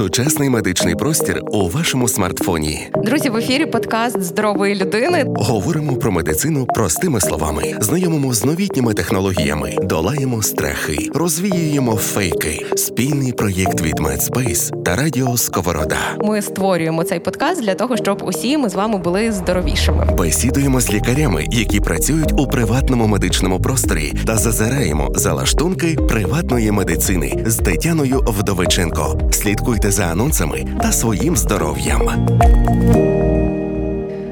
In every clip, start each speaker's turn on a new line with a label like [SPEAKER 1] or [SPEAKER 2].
[SPEAKER 1] Сучасний медичний простір у вашому смартфоні.
[SPEAKER 2] Друзі, в ефірі подкаст здорової людини.
[SPEAKER 1] Говоримо про медицину простими словами, знайомимо з новітніми технологіями, долаємо страхи, розвіюємо фейки. Спільний проєкт від Медспейс та Радіо Сковорода.
[SPEAKER 2] Ми створюємо цей подкаст для того, щоб усі ми з вами були здоровішими.
[SPEAKER 1] Бесідуємо з лікарями, які працюють у приватному медичному просторі, та зазираємо за лаштунки приватної медицини з Тетяною Вдовиченко. Слідкуйте за анонсами та своїм здоров'ям.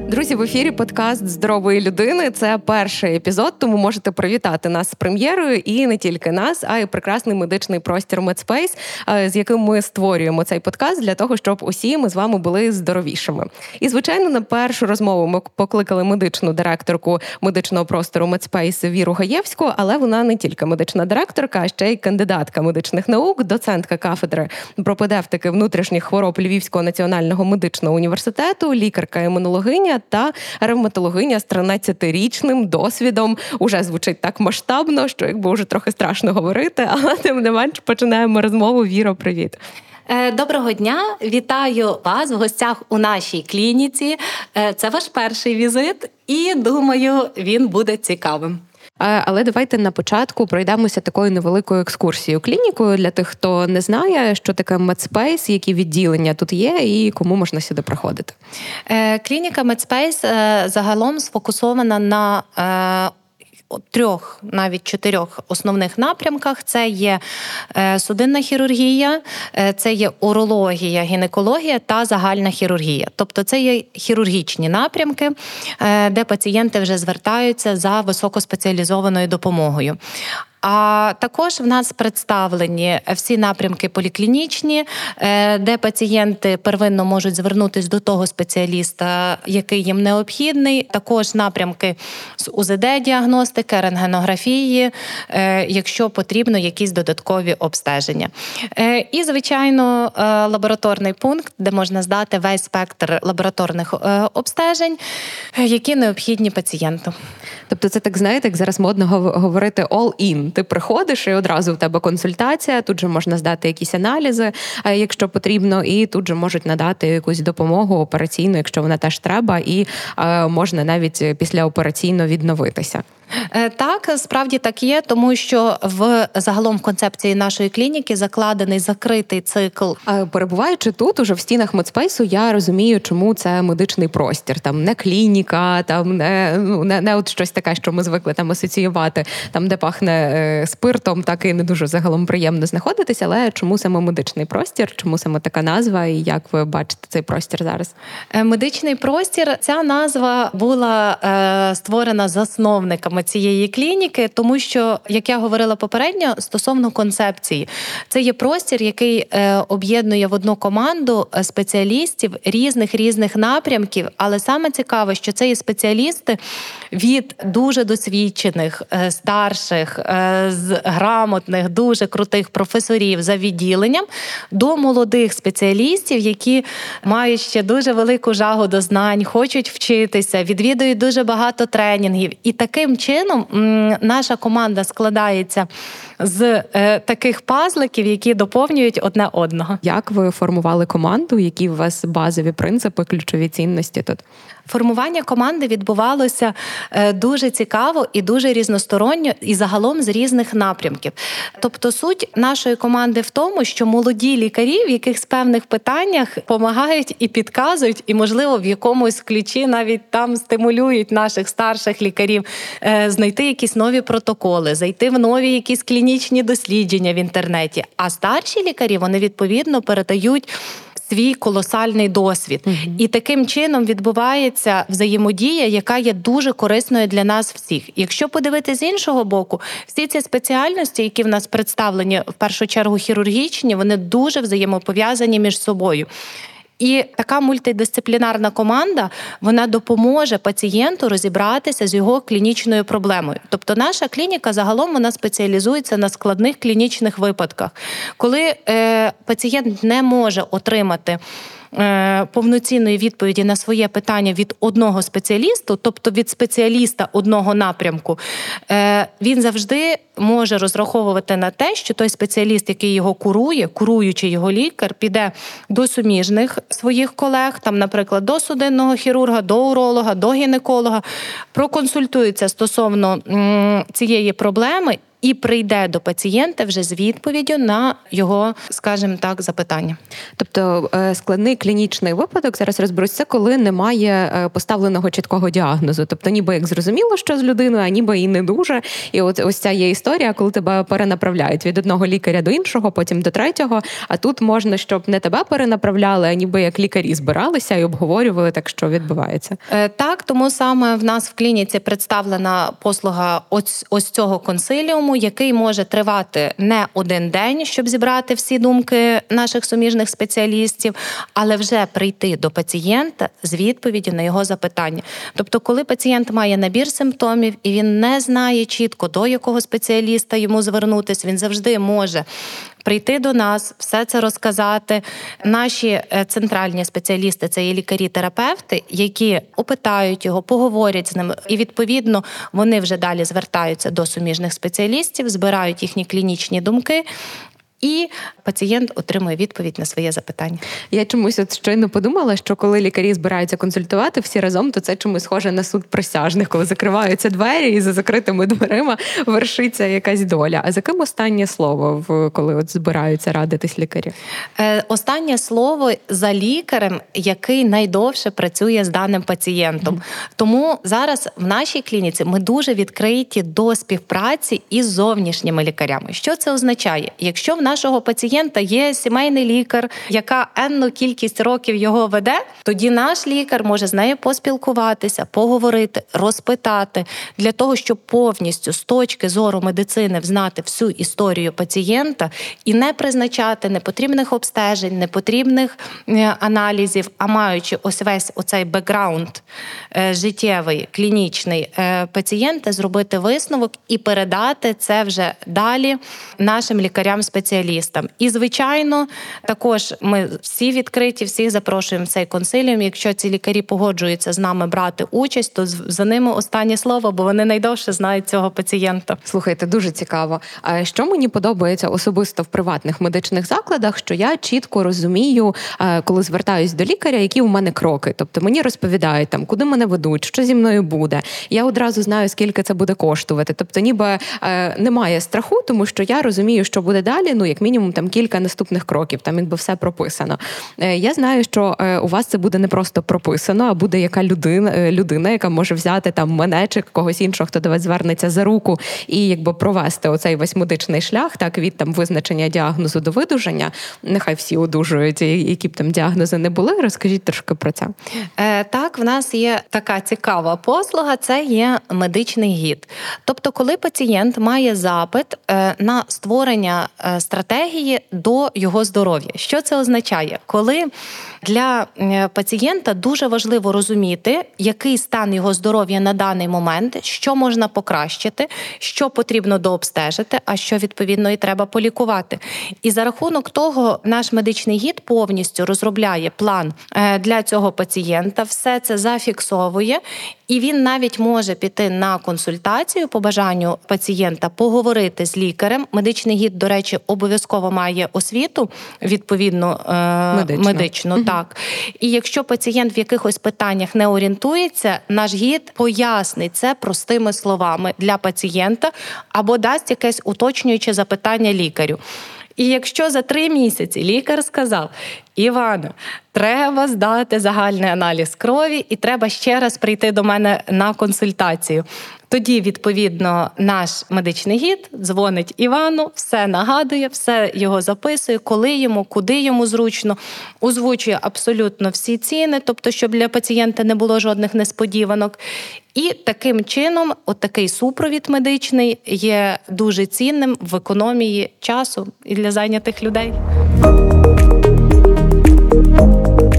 [SPEAKER 2] Друзі, в ефірі подкаст здорової людини. Це перший епізод, тому можете привітати нас з прем'єрою і не тільки нас, а й прекрасний медичний простір Медспейс, з яким ми створюємо цей подкаст для того, щоб усі ми з вами були здоровішими. І звичайно, на першу розмову ми покликали медичну директорку медичного простору Медспейс Віру Гаєвську, але вона не тільки медична директорка, а ще й кандидатка медичних наук, доцентка кафедри пропедевтики внутрішніх хвороб Львівського національного медичного університету, та ревматологиня з 13-річним досвідом уже звучить так масштабно, що якби вже трохи страшно говорити, але тим не менш починаємо розмову. Віро, привіт.
[SPEAKER 3] Е, доброго дня, вітаю вас в гостях у нашій клініці. Е, це ваш перший візит, і думаю, він буде цікавим.
[SPEAKER 2] Але давайте на початку пройдемося такою невеликою екскурсією клінікою для тих, хто не знає, що таке Медспейс, які відділення тут є, і кому можна сюди приходити.
[SPEAKER 3] Е, клініка Медспейс загалом сфокусована на трьох, навіть чотирьох основних напрямках: це є е, судинна хірургія, е, це є урологія, гінекологія та загальна хірургія. Тобто це є хірургічні напрямки, е, де пацієнти вже звертаються за високоспеціалізованою допомогою. А також в нас представлені всі напрямки поліклінічні, е, де пацієнти первинно можуть звернутися до того спеціаліста, який їм необхідний. Також напрямки з УЗД-діагностики, рентгенографії, е, якщо потрібно якісь додаткові обстеження. Е, і, звичайно, лабораторний пункт, де можна здати весь спектр лабораторних обстежень, які необхідні пацієнту.
[SPEAKER 2] Тобто, це так знаєте, як зараз модно говорити all-in. Ти приходиш і одразу в тебе консультація. Тут же можна здати якісь аналізи, якщо потрібно, і тут же можуть надати якусь допомогу операційну, якщо вона теж треба, і можна навіть післяопераційно відновитися.
[SPEAKER 3] Е, так, справді так є, тому що в загалом в концепції нашої клініки закладений закритий цикл.
[SPEAKER 2] Перебуваючи тут, уже в стінах медспейсу, я розумію, чому це медичний простір, там не клініка, там не ну не, не от щось таке, що ми звикли там асоціювати, там де пахне е, спиртом, так і не дуже загалом приємно знаходитися. Але чому саме медичний простір? Чому саме така назва? І як ви бачите цей простір зараз?
[SPEAKER 3] Е, медичний простір ця назва була е, створена засновниками саме цієї клініки, тому що, як я говорила попередньо, стосовно концепції, це є простір, який е, об'єднує в одну команду е, спеціалістів різних різних напрямків. Але саме цікаве, що це є спеціалісти від дуже досвідчених, е, старших, грамотних, дуже крутих професорів за відділенням до молодих спеціалістів, які мають ще дуже велику жагу до знань, хочуть вчитися, відвідують дуже багато тренінгів і таким чином чином наша команда складається з е, таких пазликів, які доповнюють одне одного.
[SPEAKER 2] Як ви формували команду? Які у вас базові принципи, ключові цінності тут?
[SPEAKER 3] Формування команди відбувалося е, дуже цікаво і дуже різносторонньо, і загалом з різних напрямків. Тобто, суть нашої команди в тому, що молоді лікарі в якихось певних питаннях допомагають і підказують, і, можливо, в якомусь ключі навіть там стимулюють наших старших лікарів е, знайти якісь нові протоколи, зайти в нові якісь клінічні дослідження в інтернеті. А старші лікарі вони відповідно передають свій колосальний досвід, mm і таким чином відбувається взаємодія, яка є дуже корисною для нас всіх. Якщо подивитися з іншого боку, всі ці спеціальності, які в нас представлені в першу чергу хірургічні, вони дуже взаємопов'язані між собою. І така мультидисциплінарна команда вона допоможе пацієнту розібратися з його клінічною проблемою. Тобто, наша клініка загалом вона спеціалізується на складних клінічних випадках, коли е, пацієнт не може отримати. Е, повноцінної відповіді на своє питання від одного спеціалісту, тобто від спеціаліста одного напрямку, е, він завжди може розраховувати на те, що той спеціаліст, який його курує, куруючий його лікар, піде до суміжних своїх колег, там, наприклад, до судинного хірурга, до уролога, до гінеколога, проконсультується стосовно цієї проблеми і прийде до пацієнта вже з відповіддю на його, скажімо так, запитання.
[SPEAKER 2] Тобто е, складний клінічний випадок зараз розберуться, коли немає е, поставленого чіткого діагнозу. Тобто, ніби як зрозуміло, що з людиною, а ніби і не дуже. І от ось ця є історія, коли тебе перенаправляють від одного лікаря до іншого, потім до третього. А тут можна, щоб не тебе перенаправляли, а ніби як лікарі збиралися і обговорювали, так що відбувається.
[SPEAKER 3] Е, так, тому саме в нас в клініці представлена послуга ось ось цього консиліуму який може тривати не один день, щоб зібрати всі думки наших суміжних спеціалістів, але вже прийти до пацієнта з відповіді на його запитання. Тобто, коли пацієнт має набір симптомів і він не знає чітко до якого спеціаліста йому звернутися, він завжди може прийти до нас, все це розказати. Наші е, центральні спеціалісти це є лікарі-терапевти, які опитають його, поговорять з ним, і відповідно вони вже далі звертаються до суміжних спеціалістів, збирають їхні клінічні думки і пацієнт отримує відповідь на своє запитання.
[SPEAKER 2] Я чомусь от щойно подумала, що коли лікарі збираються консультувати всі разом, то це чомусь схоже на суд присяжних, коли закриваються двері, і за закритими дверима вершиться якась доля. А за ким останнє слово коли от збираються радитись лікарі?
[SPEAKER 3] Е, Останнє слово за лікарем, який найдовше працює з даним пацієнтом. Mm-hmm. Тому зараз в нашій клініці ми дуже відкриті до співпраці із зовнішніми лікарями. Що це означає? Якщо в нашого пацієнта є сімейний лікар, яка енну кількість років його веде, тоді наш лікар може з нею поспілкуватися, поговорити, розпитати. Для того, щоб повністю з точки зору медицини взнати всю історію пацієнта і не призначати непотрібних обстежень, непотрібних е, аналізів, а маючи ось весь оцей бекграунд е, життєвий, клінічний е, пацієнта, зробити висновок і передати це вже далі нашим лікарям-спеціалістам спеціалістам. І, звичайно, також ми всі відкриті, всіх запрошуємо цей консиліум. Якщо ці лікарі погоджуються з нами брати участь, то за ними останнє слово, бо вони найдовше знають цього пацієнта.
[SPEAKER 2] Слухайте, дуже цікаво. А що мені подобається особисто в приватних медичних закладах, що я чітко розумію, коли звертаюсь до лікаря, які у мене кроки. Тобто мені розповідають там, куди мене ведуть, що зі мною буде. Я одразу знаю, скільки це буде коштувати. Тобто, ніби немає страху, тому що я розумію, що буде далі ну як мінімум там кілька наступних кроків, там якби все прописано. Е, я знаю, що е, у вас це буде не просто прописано, а буде яка людина, е, людина, яка може взяти там мене чи когось іншого, хто до вас звернеться за руку, і якби провести оцей восьмидичний шлях, так від там визначення діагнозу до видуження. Нехай всі одужують, які б там діагнози не були. Розкажіть трошки про це.
[SPEAKER 3] Е, Так, в нас є така цікава послуга, це є медичний гід. Тобто, коли пацієнт має запит на створення е, стратегії до його здоров'я. Що це означає? Коли для е, пацієнта дуже важливо розуміти, який стан його здоров'я на даний момент, що можна покращити, що потрібно дообстежити, а що відповідно і треба полікувати. І за рахунок того, наш медичний гід повністю розробляє план е, для цього пацієнта, все це зафіксовує. І він навіть може піти на консультацію по бажанню пацієнта, поговорити з лікарем. Медичний гід, до речі, обов'язково має освіту відповідно е, медичну. медичну так. І якщо пацієнт в якихось питаннях не орієнтується, наш гід пояснить це простими словами для пацієнта або дасть якесь уточнююче запитання лікарю. І якщо за три місяці лікар сказав, Івана, треба здати загальний аналіз крові, і треба ще раз прийти до мене на консультацію. Тоді, відповідно, наш медичний гід дзвонить Івану, все нагадує, все його записує, коли йому, куди йому зручно, озвучує абсолютно всі ціни, тобто, щоб для пацієнта не було жодних несподіванок. І таким чином, от такий супровід медичний є дуже цінним в економії часу і для зайнятих людей.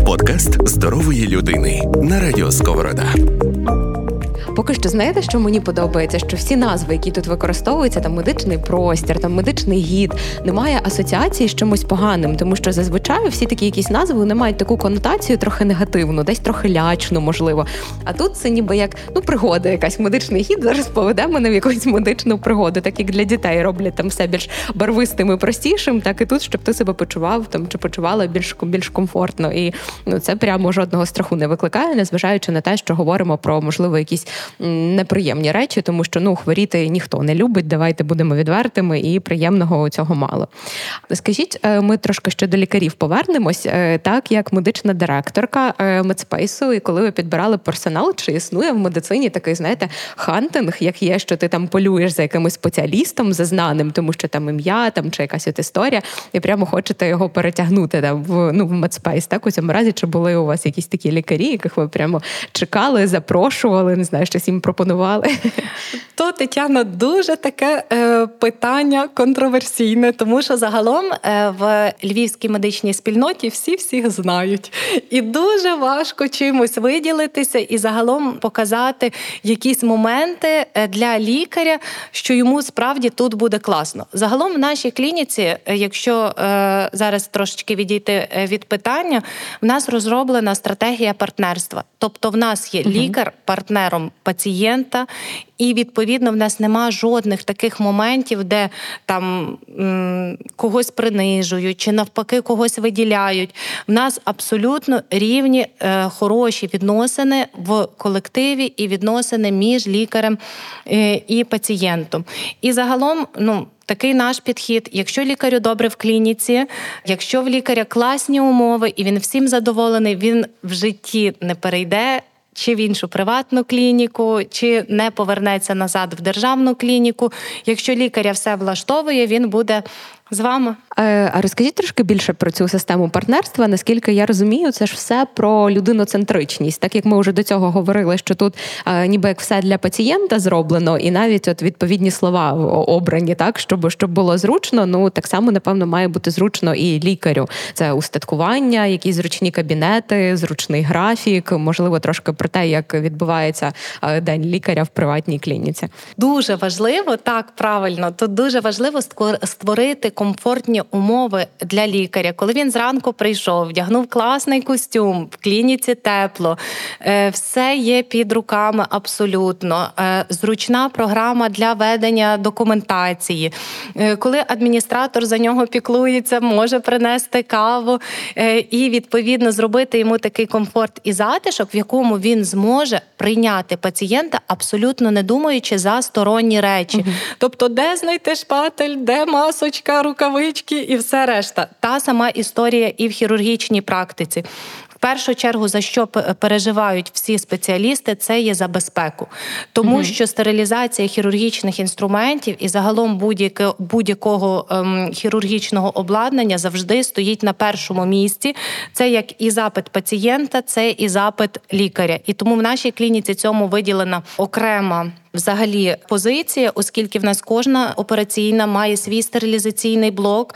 [SPEAKER 1] Подкаст здорової людини на радіо Сковорода.
[SPEAKER 2] Поки що знаєте, що мені подобається, що всі назви, які тут використовуються, там медичний простір, там медичний гід, немає асоціації з чимось поганим, тому що зазвичай всі такі якісь назви вони мають таку конотацію трохи негативну, десь трохи лячну, можливо. А тут це ніби як ну пригода, якась медичний гід зараз поведе мене в якусь медичну пригоду, так як для дітей роблять там все більш барвистим і простішим, так і тут, щоб ти себе почував там чи почувала більш більш комфортно. І ну це прямо жодного страху не викликає, незважаючи на те, що говоримо про можливо якісь неприємні речі, тому що ну хворіти ніхто не любить. Давайте будемо відвертими, і приємного цього мало. Скажіть, е, ми трошки ще до лікарів повернемось, е, так як медична директорка е, медспейсу, і коли ви підбирали персонал, чи існує в медицині такий, знаєте, hunting, як є, що ти там полюєш за якимось спеціалістом знаним, тому що там ім'я там чи якась от історія, і прямо хочете його перетягнути там в ну в медспейс. Так у цьому разі чи були у вас якісь такі лікарі, яких ви прямо чекали, запрошували, не знаю, щось їм пропонували?
[SPEAKER 3] То Тетяна дуже таке е, питання контроверсійне, тому що загалом е, в львівській медичній спільноті всі всіх знають, і дуже важко чимось виділитися і загалом показати якісь моменти е, для лікаря, що йому справді тут буде класно. Загалом в нашій клініці, е, якщо е, зараз трошечки відійти від питання, в нас розроблена стратегія партнерства. Тобто, в нас є лікар партнером пацієнта, і відповідно в нас нема жодних таких моментів, де там когось принижують чи навпаки когось виділяють. В нас абсолютно рівні е, хороші відносини в колективі і відносини між лікарем е, і пацієнтом. І загалом, ну. Такий наш підхід. Якщо лікарю добре в клініці, якщо в лікаря класні умови і він всім задоволений, він в житті не перейде чи в іншу приватну клініку, чи не повернеться назад в державну клініку. Якщо лікаря все влаштовує, він буде з вами.
[SPEAKER 2] Е, а розкажіть трошки більше про цю систему партнерства. Наскільки я розумію, це ж все про людиноцентричність, так як ми вже до цього говорили, що тут е, ніби як все для пацієнта зроблено, і навіть от відповідні слова обрані, так щоб щоб було зручно. Ну так само напевно має бути зручно і лікарю. Це устаткування, якісь зручні кабінети, зручний графік, можливо, трошки про те, як відбувається е, день лікаря в приватній клініці.
[SPEAKER 3] Дуже важливо, так правильно. Тут дуже важливо створити комфортні умови для лікаря. Коли він зранку прийшов, вдягнув класний костюм, в клініці тепло, е, все є під руками абсолютно. Е, зручна програма для ведення документації. Е, коли адміністратор за нього піклується, може принести каву і відповідно зробити йому такий комфорт і затишок, в якому він зможе прийняти пацієнта, абсолютно не думаючи за сторонні речі. Тобто, де знайти шпатель, де масочка, рукавички і все решта. Та сама історія і в хірургічній практиці. В першу чергу за що переживають всі спеціалісти, це є за безпеку, тому угу. що стерилізація хірургічних інструментів і загалом будь-якого будь-якого ем, хірургічного обладнання завжди стоїть на першому місці. Це як і запит пацієнта, це і запит лікаря. І тому в нашій клініці цьому виділена окрема взагалі позиція, оскільки в нас кожна операційна має свій стерилізаційний блок,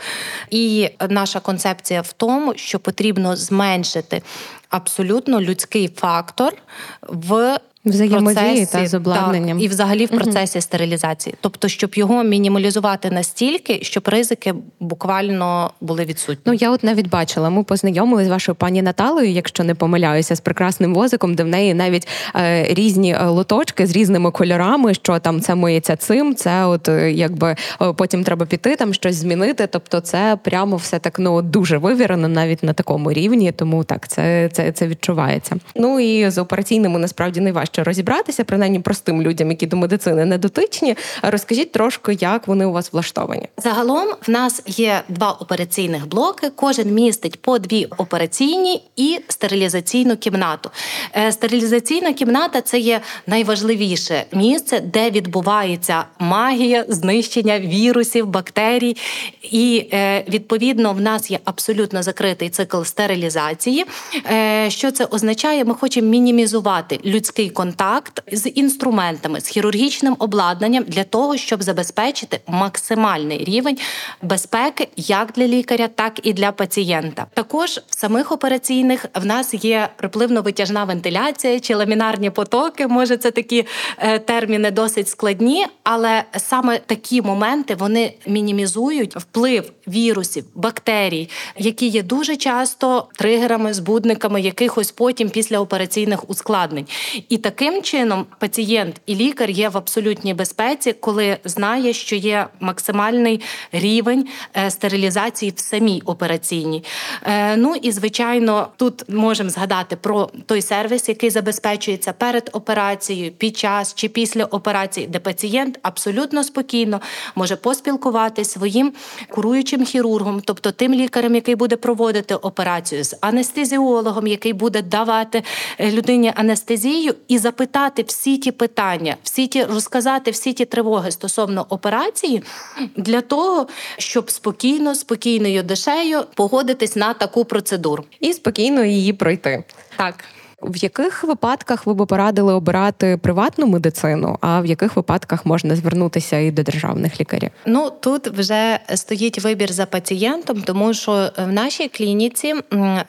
[SPEAKER 3] і наша концепція в тому, що потрібно зменшити абсолютно людський фактор в
[SPEAKER 2] Взаємодії та з обладнанням
[SPEAKER 3] так, і взагалі в процесі угу. стерилізації, тобто, щоб його мінімалізувати настільки, щоб ризики буквально були відсутні.
[SPEAKER 2] Ну я от навіть бачила. Ми познайомилися з вашою пані Наталою, якщо не помиляюся, з прекрасним возиком, де в неї навіть е, різні е, лоточки з різними кольорами. Що там це миється цим, це от е, якби е, потім треба піти, там щось змінити. Тобто, це прямо все так ну дуже вивірено, навіть на такому рівні. Тому так це, це, це відчувається. Ну і з операційними насправді найважче важче розібратися, принаймні простим людям, які до медицини не дотичні. Розкажіть трошки, як вони у вас влаштовані.
[SPEAKER 3] Загалом в нас є два операційних блоки. Кожен містить по дві операційні і стерилізаційну кімнату. Е, стерилізаційна кімната це є найважливіше місце, де відбувається магія знищення вірусів, бактерій. І е, відповідно в нас є абсолютно закритий цикл стерилізації. Е, що це означає? Ми хочемо мінімізувати людський контакт контакт з інструментами, з хірургічним обладнанням для того, щоб забезпечити максимальний рівень безпеки як для лікаря, так і для пацієнта. Також в самих операційних в нас є припливно-витяжна вентиляція чи ламінарні потоки. Може, це такі е, терміни досить складні, але саме такі моменти вони мінімізують вплив вірусів, бактерій, які є дуже часто тригерами, збудниками якихось потім післяопераційних ускладнень. І таким чином пацієнт і лікар є в абсолютній безпеці, коли знає, що є максимальний рівень е, стерилізації в самій операційній. Е, ну і звичайно, тут можемо згадати про той сервіс, який забезпечується перед операцією, під час чи після операції, де пацієнт абсолютно спокійно може поспілкуватися своїм куруючим хірургом, тобто тим лікарем, який буде проводити операцію, з анестезіологом, який буде давати е, людині анестезію, і запитати всі ті питання, всі ті розказати всі ті тривоги стосовно операції, для того, щоб спокійно, спокійною душею погодитись на таку процедуру
[SPEAKER 2] і спокійно її пройти.
[SPEAKER 3] Так.
[SPEAKER 2] В яких випадках ви б порадили обирати приватну медицину, а в яких випадках можна звернутися і до державних лікарів?
[SPEAKER 3] Ну тут вже стоїть вибір за пацієнтом, тому що в нашій клініці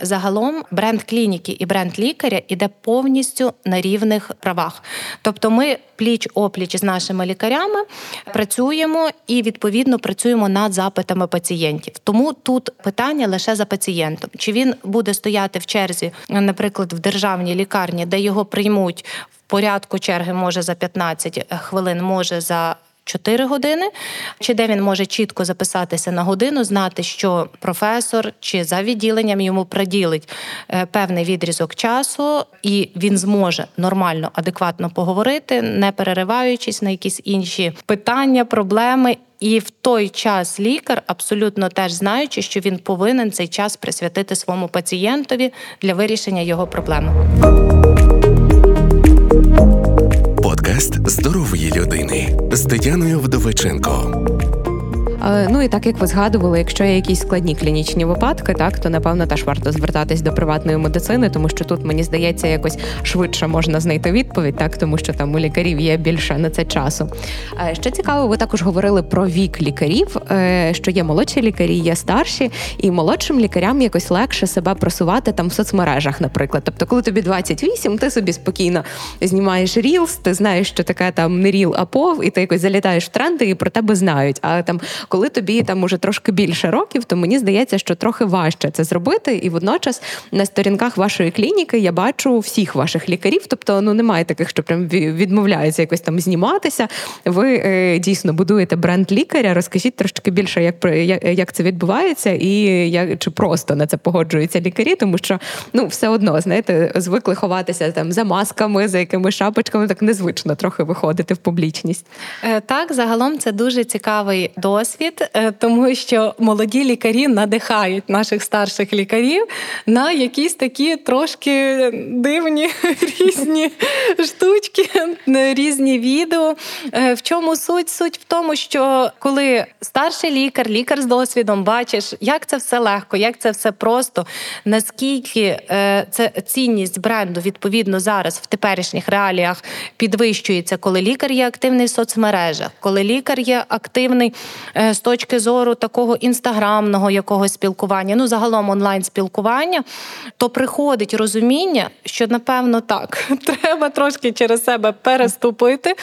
[SPEAKER 3] загалом бренд клініки і бренд лікаря іде повністю на рівних правах. Тобто, ми пліч опліч з нашими лікарями працюємо і відповідно працюємо над запитами пацієнтів. Тому тут питання лише за пацієнтом: чи він буде стояти в черзі, наприклад, в державній лікарні, де його приймуть в порядку черги, може за 15 хвилин, може за 4 години, чи де він може чітко записатися на годину, знати, що професор чи за відділенням йому приділить е, певний відрізок часу, і він зможе нормально, адекватно поговорити, не перериваючись на якісь інші питання, проблеми. І в той час лікар, абсолютно теж знаючи, що він повинен цей час присвятити своєму пацієнтові для вирішення його проблеми.
[SPEAKER 1] Подкаст здорової людини з Тетяною Вдовиченко.
[SPEAKER 2] Е, ну і так як ви згадували, якщо є якісь складні клінічні випадки, так то напевно теж варто звертатись до приватної медицини, тому що тут мені здається, якось швидше можна знайти відповідь, так тому що там у лікарів є більше на це часу. Е, ще цікаво, ви також говорили про вік лікарів, е, що є молодші лікарі, є старші, і молодшим лікарям якось легше себе просувати там в соцмережах, наприклад. Тобто, коли тобі 28, ти собі спокійно знімаєш reels, ти знаєш, що таке там не reel, а POV, і ти якось залітаєш в тренди, і про тебе знають. А там коли тобі там уже трошки більше років, то мені здається, що трохи важче це зробити. І водночас на сторінках вашої клініки я бачу всіх ваших лікарів. Тобто, ну немає таких, що прям відмовляються якось там зніматися. Ви е, дійсно будуєте бренд лікаря. Розкажіть трошки більше, як як це відбувається, і як чи просто на це погоджуються лікарі, тому що ну все одно знаєте, звикли ховатися там за масками, за якимись шапочками, так незвично трохи виходити в публічність.
[SPEAKER 3] Е, так, загалом це дуже цікавий досвід досвід, е, тому що молоді лікарі надихають наших старших лікарів на якісь такі трошки дивні різні штучки, різні відео. Е, в чому суть? Суть в тому, що коли старший лікар, лікар з досвідом, бачиш, як це все легко, як це все просто, наскільки е, це цінність бренду відповідно зараз в теперішніх реаліях підвищується, коли лікар є активний в соцмережах, коли лікар є активний з точки зору такого інстаграмного якогось спілкування, ну загалом онлайн спілкування, то приходить розуміння, що напевно так, треба трошки через себе переступити,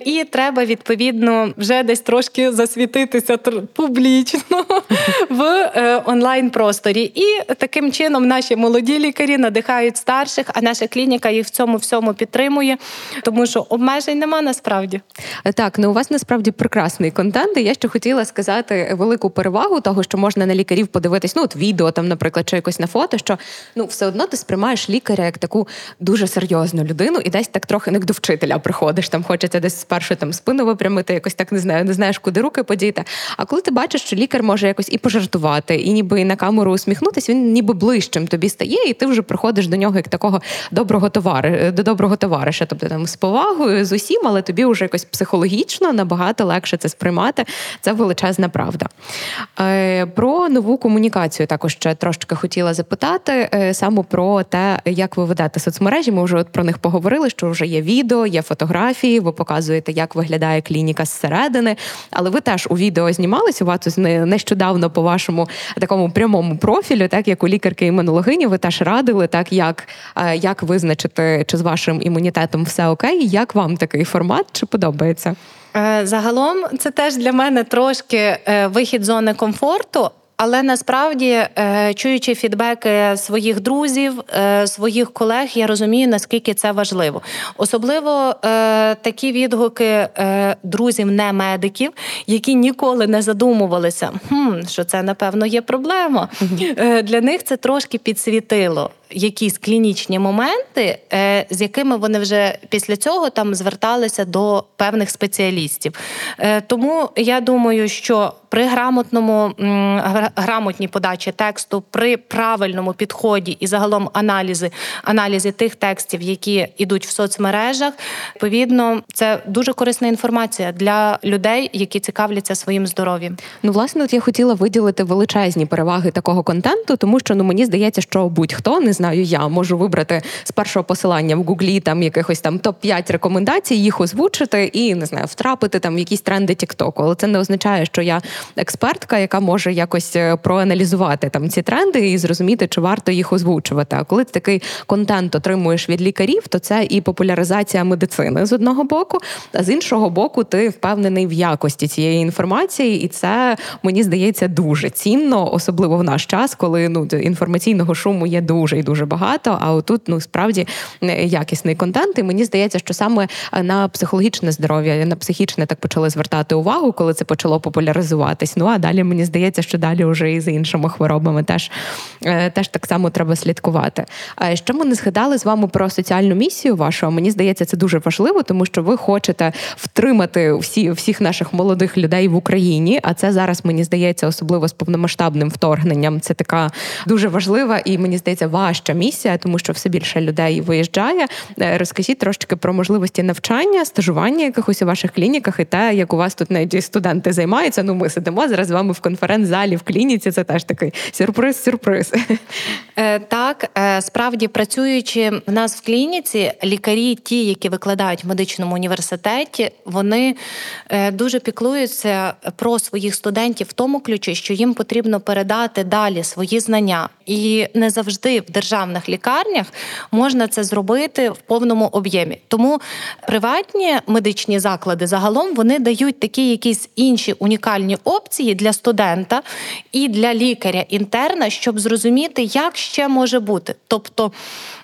[SPEAKER 3] і треба відповідно вже десь трошки засвітитися публічно в е, онлайн просторі. І таким чином наші молоді лікарі надихають старших, а наша клініка їх в цьому всьому підтримує, тому що обмежень нема насправді.
[SPEAKER 2] Так, ну у вас насправді прекрасний контент. і Я ще хотіла сказати велику перевагу того, що можна на лікарів подивитись, ну от відео там, наприклад, чи якось на фото, що ну все одно ти сприймаєш лікаря як таку дуже серйозну людину, і десь так трохи не до вчителя приходиш. Там хочеться десь спершу там спину випрямити, якось так не знаю, не знаєш, куди руки подіти. А коли ти бачиш, що лікар може якось і пожартувати, і ніби на камеру усміхнутися, він ніби ближчим тобі стає, і ти вже приходиш до нього як такого доброго товари, до доброго товариша, тобто там з повагою з усім, але тобі вже якось психологічно набагато легше це сприймати. Це величезна величезна правда. Е, про нову комунікацію також ще трошки хотіла запитати е, саме про те, як ви ведете соцмережі. Ми вже от про них поговорили, що вже є відео, є фотографії, ви показуєте, як виглядає клініка зсередини. Але ви теж у відео знімалися у вас нещодавно по вашому такому прямому профілю, так як у лікарки імунологині, ви теж радили, так як як визначити, чи з вашим імунітетом все окей, як вам такий формат, чи подобається?
[SPEAKER 3] Е, загалом це теж для мене трошки е, вихід з зони комфорту. Але насправді, е, чуючи фідбеки своїх друзів, своїх колег, я розумію, наскільки це важливо. Особливо такі відгуки друзів, не медиків, які ніколи не задумувалися, хм, що це напевно є проблема. Для них це трошки підсвітило якісь клінічні моменти, е, з якими вони вже після цього там зверталися до певних спеціалістів. Е, тому я думаю, що при грамотному грамотній подачі тексту, при правильному підході і загалом аналізи аналізі тих текстів, які йдуть в соцмережах, відповідно, це дуже корисна інформація для людей, які цікавляться своїм здоров'ям.
[SPEAKER 2] Ну, власне, от я хотіла виділити величезні переваги такого контенту, тому що ну мені здається, що будь-хто не знаю, я можу вибрати з першого посилання в Гуглі там якихось там топ-5 рекомендацій, їх озвучити і не знаю, втрапити там в якісь тренди Тіктоку. Але це не означає, що я експертка, яка може якось е, проаналізувати там ці тренди і зрозуміти, чи варто їх озвучувати. А коли ти такий контент отримуєш від лікарів, то це і популяризація медицини з одного боку, а з іншого боку, ти впевнений в якості цієї інформації, і це мені здається дуже цінно, особливо в наш час, коли ну інформаційного шуму є дуже і дуже багато. А отут ну справді якісний контент. І мені здається, що саме на психологічне здоров'я, на психічне так почали звертати увагу, коли це почало популяризуватись. Ну а далі мені здається, що далі вже і з іншими хворобами теж е, теж так само треба слідкувати. Що ми не згадали з вами про соціальну місію вашу? Мені здається, це дуже важливо, тому що ви хочете втримати всі всіх наших молодих людей в Україні. А це зараз мені здається, особливо з повномасштабним вторгненням. Це така дуже важлива і мені здається важча місія, тому що все більше людей виїжджає. Е, розкажіть трошки про можливості навчання, стажування якихось у ваших клініках і те, як у вас тут навіть студенти займаються. Ну, ми сидимо зараз з вами в конференц-залі в клініці. Це теж такий сюрприз-сюрприз.
[SPEAKER 3] Е, так, е, справді працюючи в нас в клініці, лікарі, ті, які викладають в медичному університеті, вони дуже піклуються про своїх студентів в тому ключі, що їм потрібно передати далі свої знання, і не завжди в державних лікарнях можна це зробити в повному об'ємі. Тому приватні медичні заклади загалом вони дають такі якісь інші унікальні опції для студента і для лікаря-інтерна, щоб зрозуміти, як ще може бути. Тобто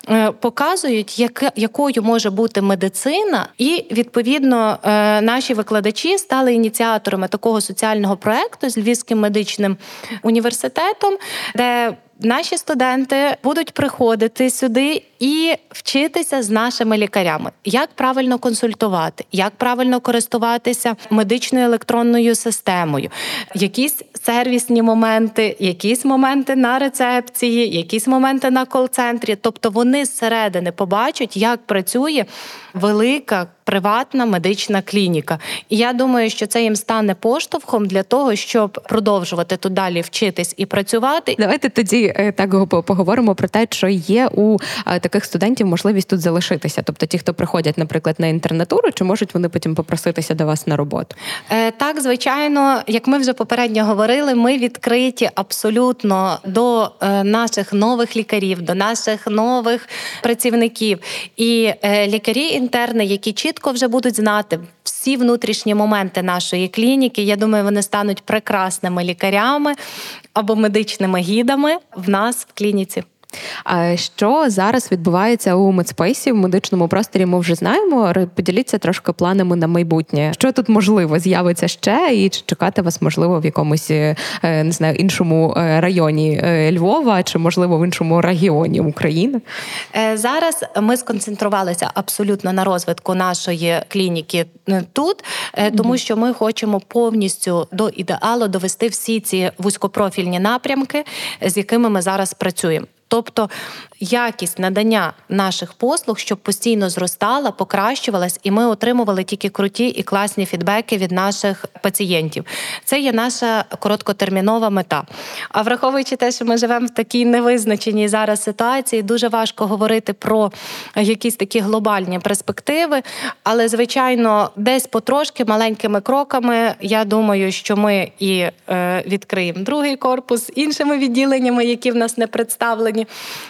[SPEAKER 3] е, показують, як, якою може бути медицина, і відповідно е, наші викладачі стали ініціаторами такого соціального проекту з Львівським медичним університетом, де наші студенти будуть приходити сюди і вчитися з нашими лікарями, як правильно консультувати, як правильно користуватися медичною електронною системою, якісь сервісні моменти, якісь моменти на рецепції, якісь моменти на кол-центрі. Тобто вони зсередини побачать, як працює велика приватна медична клініка. І я думаю, що це їм стане поштовхом для того, щоб продовжувати тут далі вчитись і працювати.
[SPEAKER 2] Давайте тоді е, так поговоримо про те, що є у е, таких студентів можливість тут залишитися. Тобто, ті, хто приходять, наприклад, на інтернатуру, чи можуть вони потім попроситися до вас на роботу?
[SPEAKER 3] Е, так, звичайно, як ми вже попередньо говорили, ми відкриті абсолютно до наших нових лікарів, до наших нових працівників і лікарі інтерни, які чітко вже будуть знати всі внутрішні моменти нашої клініки. Я думаю, вони стануть прекрасними лікарями або медичними гідами в нас в клініці.
[SPEAKER 2] Що зараз відбувається у медспейсі в медичному просторі? Ми вже знаємо. Поділіться трошки планами на майбутнє. Що тут можливо з'явиться ще, і чи чекати вас можливо в якомусь е, не знаю іншому е, районі е, Львова, чи можливо в іншому регіоні України?
[SPEAKER 3] Зараз ми сконцентрувалися абсолютно на розвитку нашої клініки тут, тому що ми хочемо повністю до ідеалу довести всі ці вузькопрофільні напрямки, з якими ми зараз працюємо. Тобто якість надання наших послуг, щоб постійно зростала, покращувалась, і ми отримували тільки круті і класні фідбеки від наших пацієнтів. Це є наша короткотермінова мета. А враховуючи те, що ми живемо в такій невизначеній зараз ситуації, дуже важко говорити про якісь такі глобальні перспективи. Але, звичайно, десь потрошки маленькими кроками. Я думаю, що ми і е, відкриємо другий корпус іншими відділеннями, які в нас не представлені,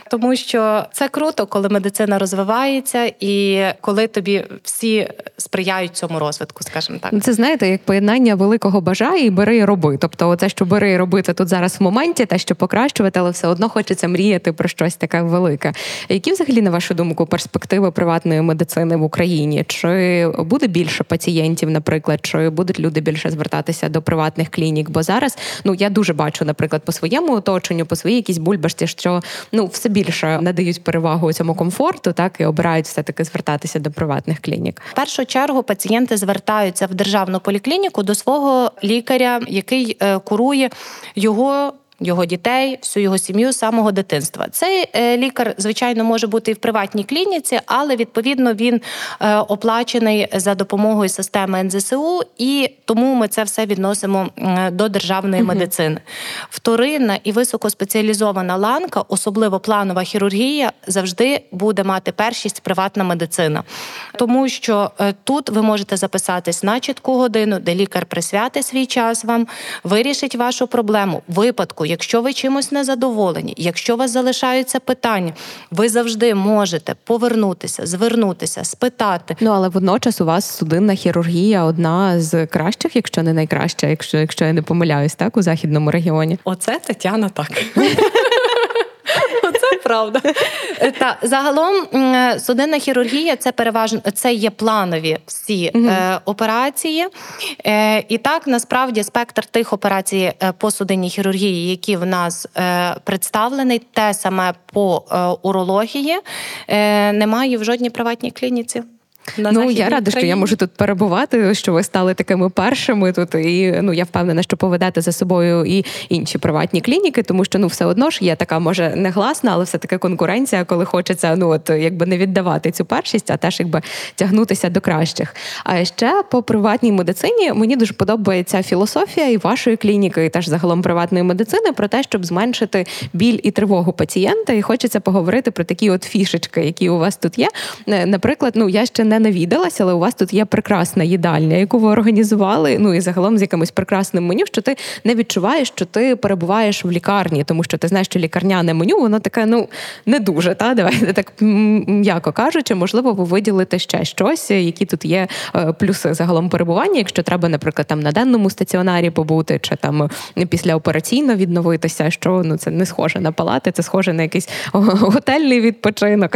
[SPEAKER 3] тому що це круто, коли медицина розвивається і коли тобі всі сприяють цьому розвитку, скажімо так.
[SPEAKER 2] Це знаєте, як поєднання великого бажає і бери і роби. Тобто, оце, що бери і роби, це тут зараз в моменті, те, що покращувати, але все одно хочеться мріяти про щось таке велике. Які взагалі, на вашу думку, перспективи приватної медицини в Україні? Чи буде більше пацієнтів, наприклад, чи будуть люди більше звертатися до приватних клінік? Бо зараз ну я дуже бачу, наприклад, по своєму оточенню, по своїй якійсь бульбашці, що ну все більше надають перевагу цьому комфорту, так і обирають все таки звертатися до приватних клінік.
[SPEAKER 3] В першу чергу пацієнти звертаються в державну поліклініку до свого лікаря, який е, курує його його дітей, всю його сім'ю з самого дитинства. Цей е, лікар, звичайно, може бути і в приватній клініці, але відповідно він е, оплачений за допомогою системи НЗСУ, і тому ми це все відносимо до державної медицини. Вторинна і високоспеціалізована ланка, особливо планова хірургія, завжди буде мати першість приватна медицина, тому що е, тут ви можете записатись на чітку годину, де лікар присвятить свій час вам, вирішить вашу проблему випадку якщо ви чимось не задоволені, якщо у вас залишаються питання, ви завжди можете повернутися, звернутися, спитати.
[SPEAKER 2] Ну але водночас у вас судинна хірургія одна з кращих, якщо не найкраща, якщо якщо я не помиляюсь, так у західному регіоні.
[SPEAKER 3] Оце Тетяна так. Це правда. Е, та загалом судинна хірургія це переважно це є планові всі угу. е, операції. Е, І так насправді спектр тих операцій е, по судинній хірургії, які в нас е, представлений, те саме по е, урології, немає в жодній приватній клініці.
[SPEAKER 2] На ну я рада, що я можу тут перебувати, що ви стали такими першими тут. І ну я впевнена, що поведете за собою і інші приватні клініки, тому що ну все одно ж є така, може не гласна, але все таки конкуренція, коли хочеться ну от якби не віддавати цю першість, а теж якби тягнутися до кращих. А ще по приватній медицині мені дуже подобається філософія і вашої клініки, і теж загалом приватної медицини про те, щоб зменшити біль і тривогу пацієнта. І хочеться поговорити про такі от фішечки, які у вас тут є. Е, наприклад, ну я ще не не навідалась, але у вас тут є прекрасна їдальня, яку ви організували. Ну і загалом з якимось прекрасним меню, що ти не відчуваєш, що ти перебуваєш в лікарні, тому що ти знаєш, що лікарняне меню, воно таке, ну не дуже. Та давайте так м'яко кажучи, можливо, ви виділите ще щось, які тут є е, плюси загалом перебування, якщо треба, наприклад, там на денному стаціонарі побути, чи там післяопераційно відновитися, що ну це не схоже на палати, це схоже на якийсь готельний відпочинок.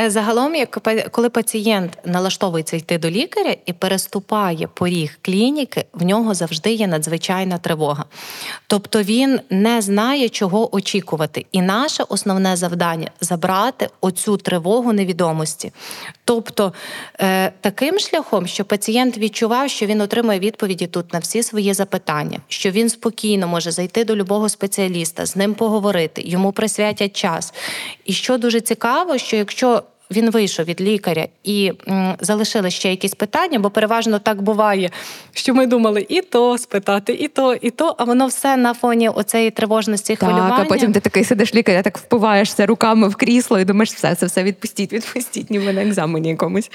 [SPEAKER 3] Е, загалом, як коли пацієнт налаштовується йти до лікаря і переступає поріг клініки, в нього завжди є надзвичайна тривога. Тобто він не знає, чого очікувати. І наше основне завдання забрати оцю тривогу невідомості. Тобто е, таким шляхом, що пацієнт відчував, що він отримує відповіді тут на всі свої запитання, що він спокійно може зайти до любого спеціаліста, з ним поговорити, йому присвятять час. І що дуже цікаво, що якщо він вийшов від лікаря і залишили ще якісь питання, бо переважно так буває, що ми думали і то спитати, і то, і то, а воно все на фоні оцеї тривожності хвилювання.
[SPEAKER 2] Так, а потім ти такий сидиш лікаря, так впиваєшся руками в крісло і думаєш, все це все відпустіть, відпустіть, ніби на екзамені якомусь.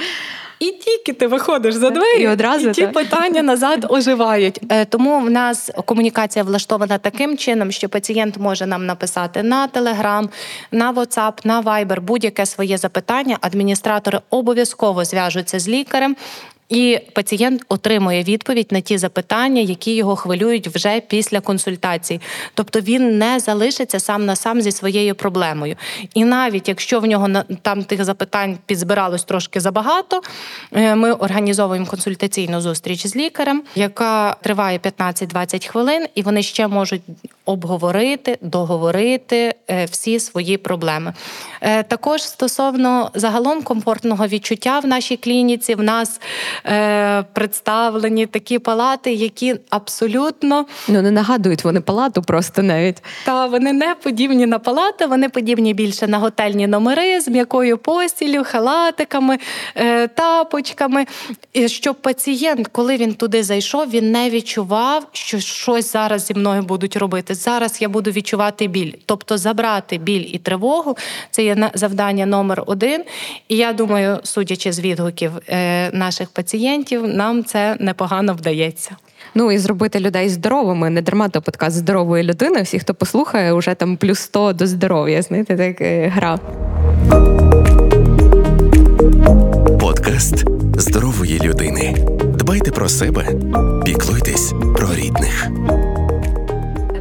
[SPEAKER 3] І тільки ти виходиш за двері, і одразу і ті так. питання назад оживають. Е, тому в нас комунікація влаштована таким чином, що пацієнт може нам написати на Телеграм, на WhatsApp, на Viber будь-яке своє запитання. Адміністратори обов'язково зв'яжуться з лікарем і пацієнт отримує відповідь на ті запитання, які його хвилюють вже після консультацій. Тобто він не залишиться сам на сам зі своєю проблемою. І навіть якщо в нього там тих запитань підзбиралось трошки забагато, е, ми організовуємо консультаційну зустріч з лікарем, яка триває 15-20 хвилин, і вони ще можуть обговорити, договорити е, всі свої проблеми. Е, також стосовно загалом комфортного відчуття в нашій клініці, в нас е, представлені такі палати, які абсолютно
[SPEAKER 2] ну не нагадують вони палату, просто навіть
[SPEAKER 3] та вони не подібні на палати, вони подібні більше на готельні номери з м'якою постілю, халатиками, е, тапочками. І Щоб пацієнт, коли він туди зайшов, він не відчував, що щось зараз зі мною будуть робити. Зараз я буду відчувати біль, тобто забрати біль і тривогу. Це є завдання номер один. І я думаю, судячи з відгуків е, наших пацієнтів, нам це непогано вдається.
[SPEAKER 2] Ну і зробити людей здоровими, не дарма то подкаст здорової людини. Всі, хто послухає, вже там плюс 100 до здоров'я. Знаєте, так е, гра.
[SPEAKER 1] Подкаст здорової людини. Дбайте про себе, піклуйтесь про рідних.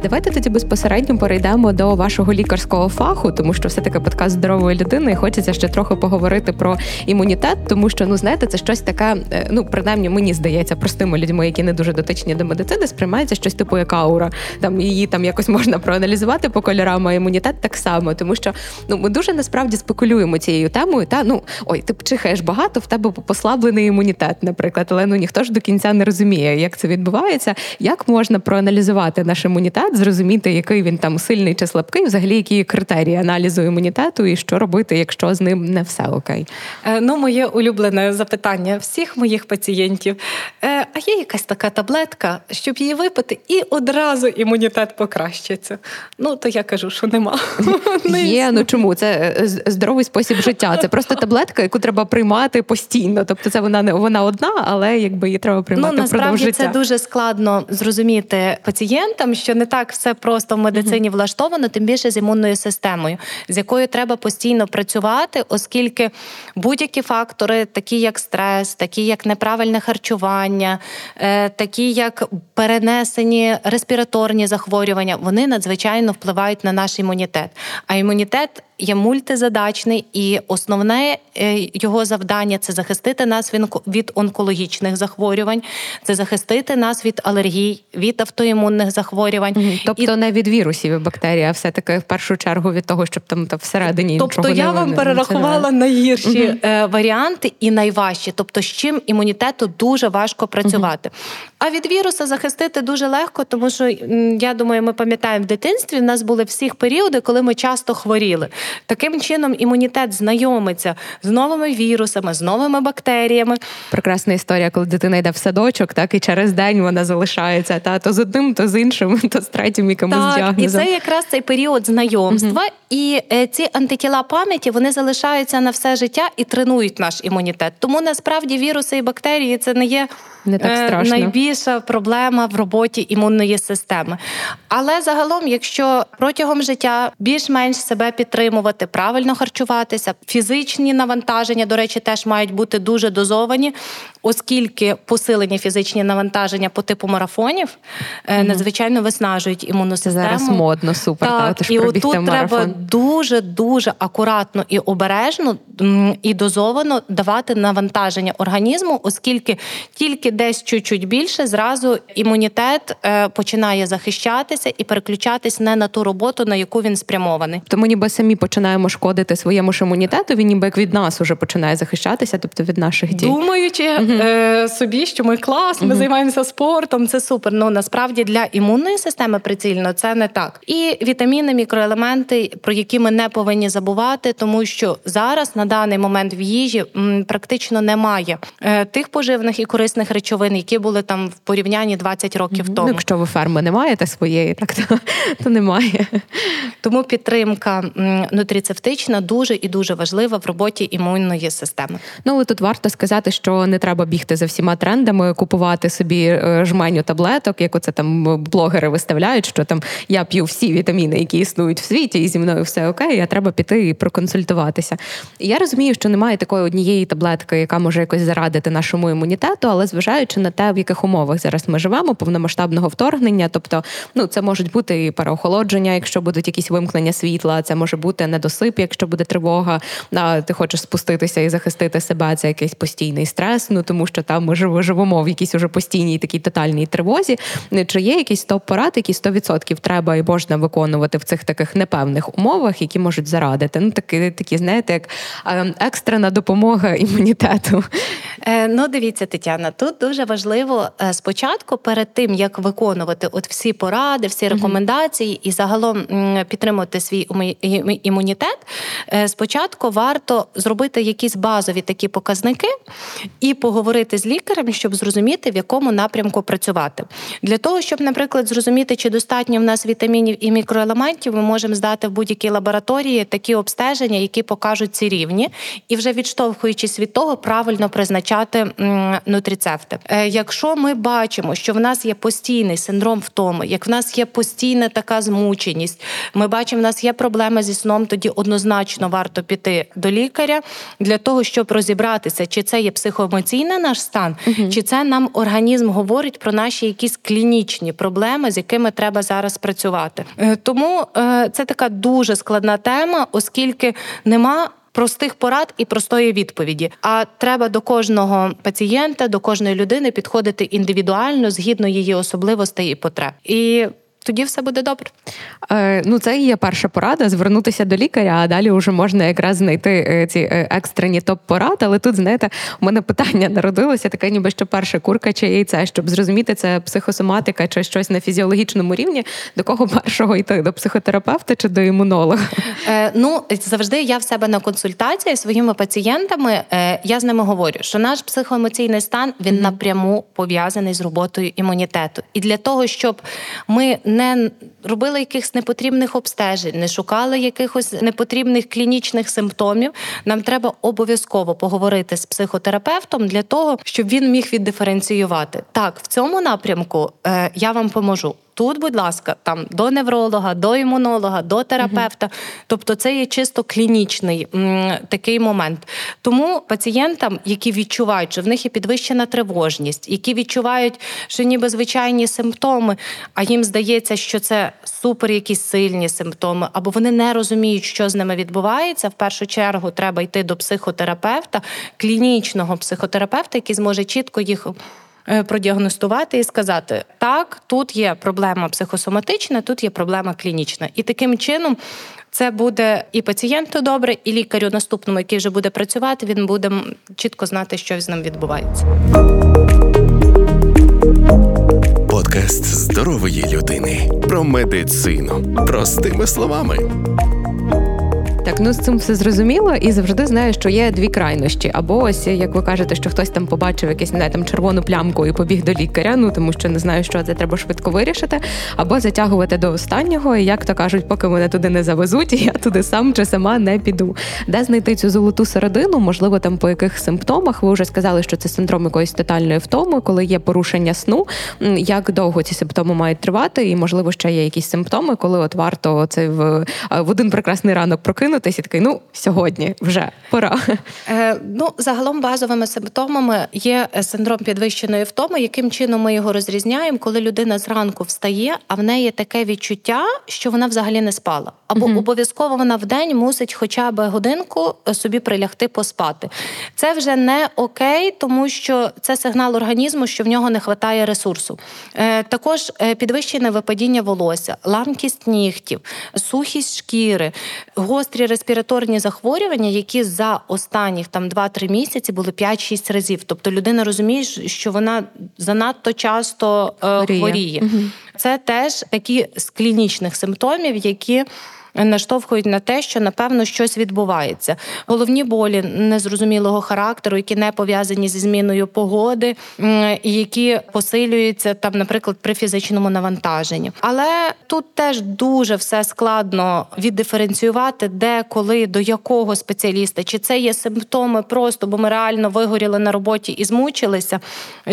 [SPEAKER 2] Давайте тоді безпосередньо перейдемо до вашого лікарського фаху, тому що все таки подкаст здорової людини. і Хочеться ще трохи поговорити про імунітет, тому що ну знаєте, це щось таке. Е, ну принаймні мені здається, простими людьми, які не дуже дотичні до медицини, сприймається щось типу як аура. Там її там якось можна проаналізувати по кольорам, а імунітет так само, тому що ну ми дуже насправді спекулюємо цією темою. Та ну ой, ти чихаєш багато, в тебе послаблений імунітет, наприклад, але ну ніхто ж до кінця не розуміє, як це відбувається, як можна проаналізувати наш імунітет зрозуміти, який він там сильний чи слабкий, взагалі які критерії аналізу імунітету, і що робити, якщо з ним не все окей.
[SPEAKER 3] Е, ну, моє улюблене запитання всіх моїх пацієнтів. Е, а є якась така таблетка, щоб її випити, і одразу імунітет покращиться. Ну то я кажу, що нема.
[SPEAKER 2] Є, ну чому? Це е, здоровий спосіб життя. Це просто таблетка, яку треба приймати постійно. Тобто, це вона не вона одна, але якби її треба приймати
[SPEAKER 3] ну, насправді
[SPEAKER 2] впродовж життя.
[SPEAKER 3] це дуже складно зрозуміти пацієнтам, що не так все просто в медицині mm-hmm. влаштовано, тим більше з імунною системою, з якою треба постійно працювати, оскільки будь-які фактори, такі як стрес, такі як неправильне харчування, е, такі як перенесені респіраторні захворювання, вони надзвичайно впливають на наш імунітет. А імунітет є мультизадачний, і основне е, його завдання це захистити нас від онкологічних захворювань, це захистити нас від алергій, від автоімунних захворювань. Угу.
[SPEAKER 2] Тобто і... не від вірусів і бактерій, а все таки в першу чергу від того, щоб там та всередині
[SPEAKER 3] тобто
[SPEAKER 2] нічого
[SPEAKER 3] я
[SPEAKER 2] не
[SPEAKER 3] вам перерахувала найгірші угу. варіанти і найважчі, тобто з чим імунітету дуже важко працювати. Угу. А від віруса захистити дуже легко, тому що я думаю, ми пам'ятаємо в дитинстві. В нас були всіх періоди, коли ми часто хворіли. Таким чином імунітет знайомиться з новими вірусами, з новими бактеріями.
[SPEAKER 2] Прекрасна історія, коли дитина йде в садочок, так і через день вона залишається та то з одним, то з іншим, то з третім якимось так, діагнозом.
[SPEAKER 3] І це якраз цей період знайомства. Угу. І е, ці антитіла пам'яті вони залишаються на все життя і тренують наш імунітет. Тому насправді віруси і бактерії це не є
[SPEAKER 2] не так е, страшно.
[SPEAKER 3] найбільша проблема в роботі імунної системи. Але загалом, якщо протягом життя більш-менш себе підтримувати, правильно харчуватися, фізичні навантаження, до речі, теж мають бути дуже дозовані, оскільки посилені фізичні навантаження по типу марафонів mm надзвичайно виснажують імунну систему.
[SPEAKER 2] Зараз модно, супер.
[SPEAKER 3] Так,
[SPEAKER 2] та,
[SPEAKER 3] І отут треба дуже дуже акуратно і обережно і дозовано давати навантаження організму, оскільки тільки десь чуть-чуть більше, зразу імунітет е, починає захищатися і переключатись не на ту роботу, на яку він спрямований.
[SPEAKER 2] То ми ніби самі починаємо шкодити своєму ж імунітету. Він ніби як від нас уже починає захищатися, тобто від наших дій.
[SPEAKER 3] Думаючи е, собі, що ми клас, ми uh займаємося спортом. Це супер. Ну насправді для імунної системи прицільно це не так. І вітаміни, мікроелементи, про які ми не повинні забувати, тому що зараз на даний момент в їжі м, практично немає е, тих поживних і корисних речовин, які були там в порівнянні 20 років
[SPEAKER 2] mm
[SPEAKER 3] тому. Ну,
[SPEAKER 2] якщо ви ферми не маєте своєї, так то, то немає.
[SPEAKER 3] Тому підтримка нутріцептична дуже і дуже важлива в роботі імунної системи.
[SPEAKER 2] Ну але тут варто сказати, що не треба бігти за всіма трендами, купувати собі е, жменю таблеток, як оце там блогери виставляють, що там я п'ю всі вітаміни, які існують в світі, і зі мною все окей. а треба піти і проконсультуватися. Я розумію, що немає такої однієї таблетки, яка може якось зарадити нашому імунітету, але зважаючи на те, в яких умовах зараз ми живемо, повномасштабного вторгнення, тобто, ну це можуть бути і переохолодження, якщо будуть якісь вимкнення світла, це може бути недосип, якщо буде тривога, а ти хочеш спуститися і захистити себе. Це якийсь постійний стрес. Ну тому що там ми живемо в якійсь уже постійній такій тотальній тривозі. Чи є якийсь топ-порад, які 100% треба і можна виконувати в цих таких непевних умовах, які можуть зарадити? Ну такі, такі знаєте, як екстрена допомога імунітету.
[SPEAKER 3] Е, ну, дивіться, Тетяна, тут дуже важливо е, спочатку, перед тим як виконувати от всі поради, всі рекомендації і загалом підтримувати свій імунітет, е, спочатку варто зробити якісь базові такі показники і поговорити з лікарем, щоб зрозуміти, в якому напрямку працювати. Для того, щоб, наприклад, зрозуміти, чи достатньо в нас вітамінів і мікроелементів, ми можемо здати в будь-якій лабораторії такі обстеження, які покажуть ці рівні, і вже відштовхуючись від того, правильно призначати нутріцепти. Е, якщо ми бачимо, що в нас є постійний синдром втоми, як в нас є постійна така змученість, ми бачимо, в нас є проблеми зі сном, тоді однозначно варто піти до лікаря для того, щоб розібратися, чи це є психоемоційний наш стан, угу. чи це нам організм говорить про наші якісь клінічні проблеми, з якими треба зараз працювати. Е, тому е, це така дуже складна тема, оскільки нема простих порад і простої відповіді. А треба до кожного пацієнта, до кожної людини підходити індивідуально згідно її особливостей і потреб. І тоді все буде добре.
[SPEAKER 2] Е, Ну, це і є перша порада звернутися до лікаря, а далі вже можна якраз знайти е, ці е, екстрені топ-порад. Але тут, знаєте, у мене питання народилося таке, ніби що перша курка чи яйце, щоб зрозуміти, це психосоматика чи щось на фізіологічному рівні. До кого першого йти? До психотерапевта чи до імунолога?
[SPEAKER 3] Е, Ну завжди я в себе на консультації своїми пацієнтами. Е, Я з ними говорю, що наш психоемоційний стан він mm-hmm. напряму пов'язаний з роботою імунітету. І для того, щоб ми не робили якихось непотрібних обстежень, не шукали якихось непотрібних клінічних симптомів. Нам треба обов'язково поговорити з психотерапевтом для того, щоб він міг віддиференціювати. Так, в цьому напрямку е, я вам поможу. Тут, будь ласка, там до невролога, до імунолога, до терапевта. Угу. Тобто, це є чисто клінічний м, такий момент. Тому пацієнтам, які відчувають, що в них є підвищена тривожність, які відчувають, що ніби звичайні симптоми, а їм здається, що це супер якісь сильні симптоми, або вони не розуміють, що з ними відбувається. В першу чергу треба йти до психотерапевта, клінічного психотерапевта, який зможе чітко їх. Е, продіагностувати і сказати: так, тут є проблема психосоматична, тут є проблема клінічна. І таким чином це буде і пацієнту добре, і лікарю наступному, який вже буде працювати, він буде чітко знати, що з ним відбувається.
[SPEAKER 1] Подкаст здорової людини про медицину простими словами.
[SPEAKER 2] Так, ну з цим все зрозуміло, і завжди знаю, що є дві крайнощі. Або ось як ви кажете, що хтось там побачив якесь не там червону плямку і побіг до лікаря, ну тому що не знаю, що це треба швидко вирішити, або затягувати до останнього, і як то кажуть, поки мене туди не завезуть, я туди сам чи сама не піду. Де знайти цю золоту середину? Можливо, там по яких симптомах ви вже сказали, що це синдром якоїсь тотальної втоми, коли є порушення сну. Як довго ці симптоми мають тривати, і можливо ще є якісь симптоми, коли от варто це в, в один прекрасний ранок прокинути прокинутись і такий, ну сьогодні вже пора.
[SPEAKER 3] Е, Ну загалом базовими симптомами є е, синдром підвищеної втоми. Яким чином ми його розрізняємо, коли людина зранку встає, а в неї таке відчуття, що вона взагалі не спала, або угу. обов'язково вона в день мусить хоча б годинку е, собі прилягти поспати. Це вже не окей, тому що це сигнал організму, що в нього не вистачає ресурсу. Е, Також е, підвищене випадіння волосся, ламкість нігтів, сухість шкіри, гострі респіраторні захворювання, які за останніх там 2-3 місяці були 5-6 разів. Тобто людина розуміє, що вона занадто часто е, хворіє. Угу. Це теж такі з клінічних симптомів, які наштовхують на те, що напевно щось відбувається. Головні болі незрозумілого характеру, які не пов'язані зі зміною погоди, які посилюються там, наприклад, при фізичному навантаженні. Але тут теж дуже все складно віддиференціювати, де коли до якого спеціаліста, чи це є симптоми просто, бо ми реально вигоріли на роботі і змучилися,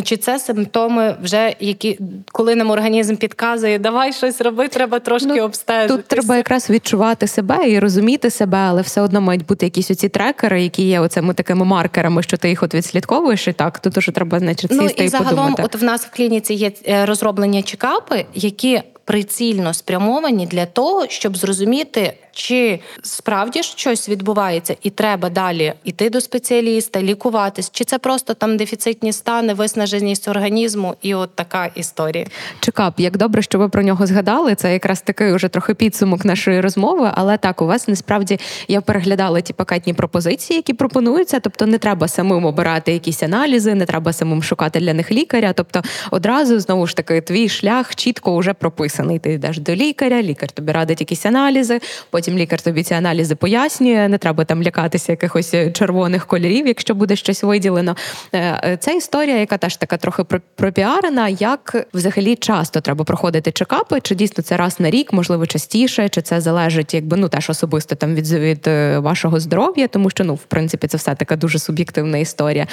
[SPEAKER 3] чи це симптоми, вже які коли нам організм підказує, давай щось роби, треба трошки ну, обстежити.
[SPEAKER 2] Тут треба якраз від відчувати себе і розуміти себе, але все одно мають бути якісь оці трекери, які є оцими такими маркерами, що ти їх от відслідковуєш, і так тут уже треба значить,
[SPEAKER 3] ну, і
[SPEAKER 2] і
[SPEAKER 3] загалом,
[SPEAKER 2] подумати.
[SPEAKER 3] от в нас в клініці є розроблення розроблені чекапи, які прицільно спрямовані для того, щоб зрозуміти, чи справді щось відбувається, і треба далі йти до спеціаліста, лікуватись, чи це просто там дефіцитні стани, виснаженість організму, і от така історія.
[SPEAKER 2] Чекап, як добре, що ви про нього згадали. Це якраз такий уже трохи підсумок нашої розмови. Але так, у вас насправді я переглядала ті пакетні пропозиції, які пропонуються. Тобто, не треба самим обирати якісь аналізи, не треба самим шукати для них лікаря. Тобто, одразу знову ж таки, твій шлях чітко вже прописаний. Ти йдеш до лікаря, лікар тобі радить якісь аналізи. Потім лікар тобі ці аналізи пояснює. Не треба там лякатися якихось червоних кольорів, якщо буде щось виділено. Е, е, це історія, яка теж така трохи пропіарена. Як взагалі часто треба проходити чекапи? Чи дійсно це раз на рік, можливо, частіше, чи це залежить, якби ну теж особисто там від від е, вашого здоров'я, тому що ну в принципі це все така дуже суб'єктивна історія.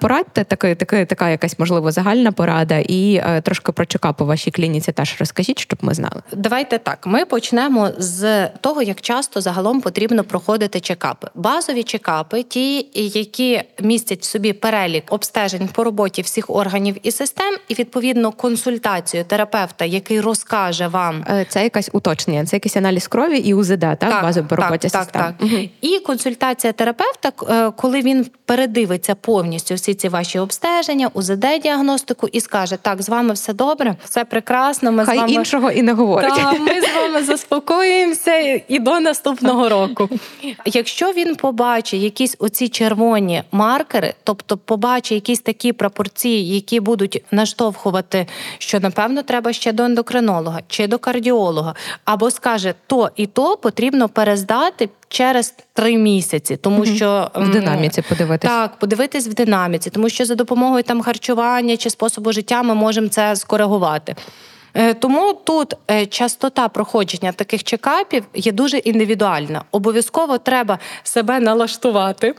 [SPEAKER 2] Порадьте таки, таки, така якась можливо загальна порада, і трошки про чекапи у вашій клініці теж розкажіть, щоб ми знали.
[SPEAKER 3] Давайте так. Ми почнемо з того, як часто загалом потрібно проходити чекапи. Базові чекапи, ті, які містять в собі перелік обстежень по роботі всіх органів і систем, і відповідно консультацію терапевта, який розкаже вам
[SPEAKER 2] е, це якась уточнення, це якийсь аналіз крові і УЗД, так, так базові по роботі
[SPEAKER 3] так,
[SPEAKER 2] систем.
[SPEAKER 3] Так, так. Угу. І консультація терапевта, е, коли він передивиться повністю всі ці ваші обстеження, УЗД діагностику і скаже: так, з вами все добре, все прекрасно. Ми
[SPEAKER 2] Хай
[SPEAKER 3] з вами
[SPEAKER 2] іншого і не говорить.
[SPEAKER 3] Так, Ми з вами заспокоїмося і до наступного року. Якщо він побачить якісь оці червоні маркери, тобто побачить якісь такі пропорції, які будуть наштовхувати, що напевно треба ще до ендокринолога чи до кардіолога, або скаже то і то потрібно перездати. Через три місяці, тому що
[SPEAKER 2] в динаміці подивитись.
[SPEAKER 3] так, подивитись в динаміці, тому що за допомогою там харчування чи способу життя ми можемо це скоригувати. Е, тому тут е, частота проходження таких чекапів є дуже індивідуальна. Обов'язково треба себе налаштувати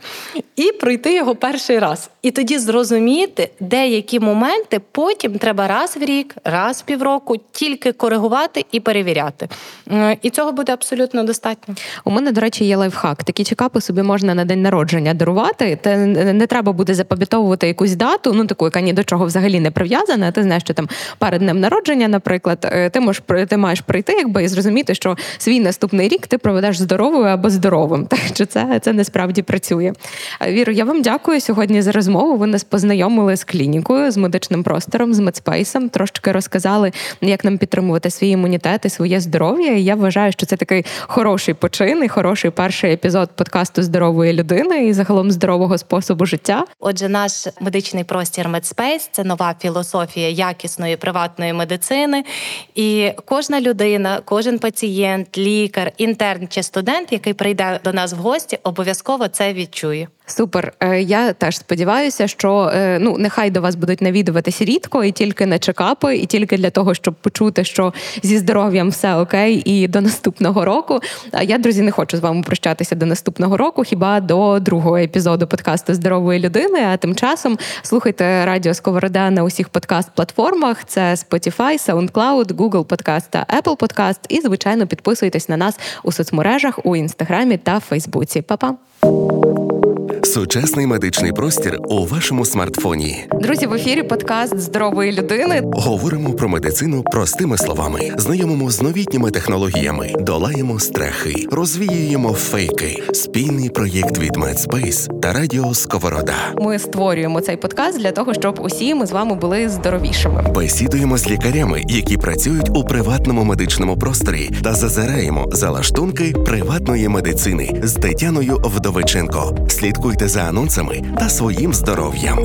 [SPEAKER 3] і пройти його перший раз. І тоді зрозуміти, деякі моменти потім треба раз в рік, раз в півроку тільки коригувати і перевіряти. Е, і цього буде абсолютно достатньо.
[SPEAKER 2] У мене, до речі, є лайфхак. Такі чекапи собі можна на день народження дарувати. Те не треба буде запам'ятовувати якусь дату, ну таку, яка ні до чого взагалі не прив'язана. Ти знаєш, що там перед днем народження, наприклад, е, ти можеш ти маєш прийти, якби і зрозуміти, що свій наступний рік ти проведеш здоровою або здоровим. Так що це це насправді працює. Е, Віру, я вам дякую сьогодні за розмову. Ви нас познайомили з клінікою, з медичним простором, з медспейсом. Трошки розказали, як нам підтримувати свій імунітет і своє здоров'я. І Я вважаю, що це такий хороший почин і хороший перший епізод подкасту здорової людини і загалом здорового способу життя.
[SPEAKER 3] Отже, наш медичний простір Медспейс це нова філософія якісної приватної медицини. І кожна людина, кожен пацієнт, лікар, інтерн чи студент, який прийде до нас в гості, обов'язково це відчує.
[SPEAKER 2] Супер. Е, я теж сподіваюся, що е, ну нехай до вас будуть навідуватись рідко і тільки на чекапи, і тільки для того, щоб почути, що зі здоров'ям все окей, і до наступного року. А я, друзі, не хочу з вами прощатися до наступного року, хіба до другого епізоду подкасту здорової людини. А тим часом слухайте радіо Сковорода на усіх подкаст-платформах: це Spotify, SoundCloud, Google Podcast та Apple Podcast. І звичайно підписуйтесь на нас у соцмережах у інстаграмі та Фейсбуці. Па-па!
[SPEAKER 1] Сучасний медичний простір у вашому смартфоні.
[SPEAKER 2] Друзі, в ефірі подкаст здорової людини.
[SPEAKER 1] Говоримо про медицину простими словами, знайомимо з новітніми технологіями, долаємо страхи, розвіюємо фейки. Спільний проєкт від Медспейс та Радіо Сковорода.
[SPEAKER 2] Ми створюємо цей подкаст для того, щоб усі ми з вами були здоровішими.
[SPEAKER 1] Бесідуємо з лікарями, які працюють у приватному медичному просторі, та зазираємо за лаштунки приватної медицини з Тетяною Вдовиченко. Слідкуйте за анонсами та своїм здоров'ям.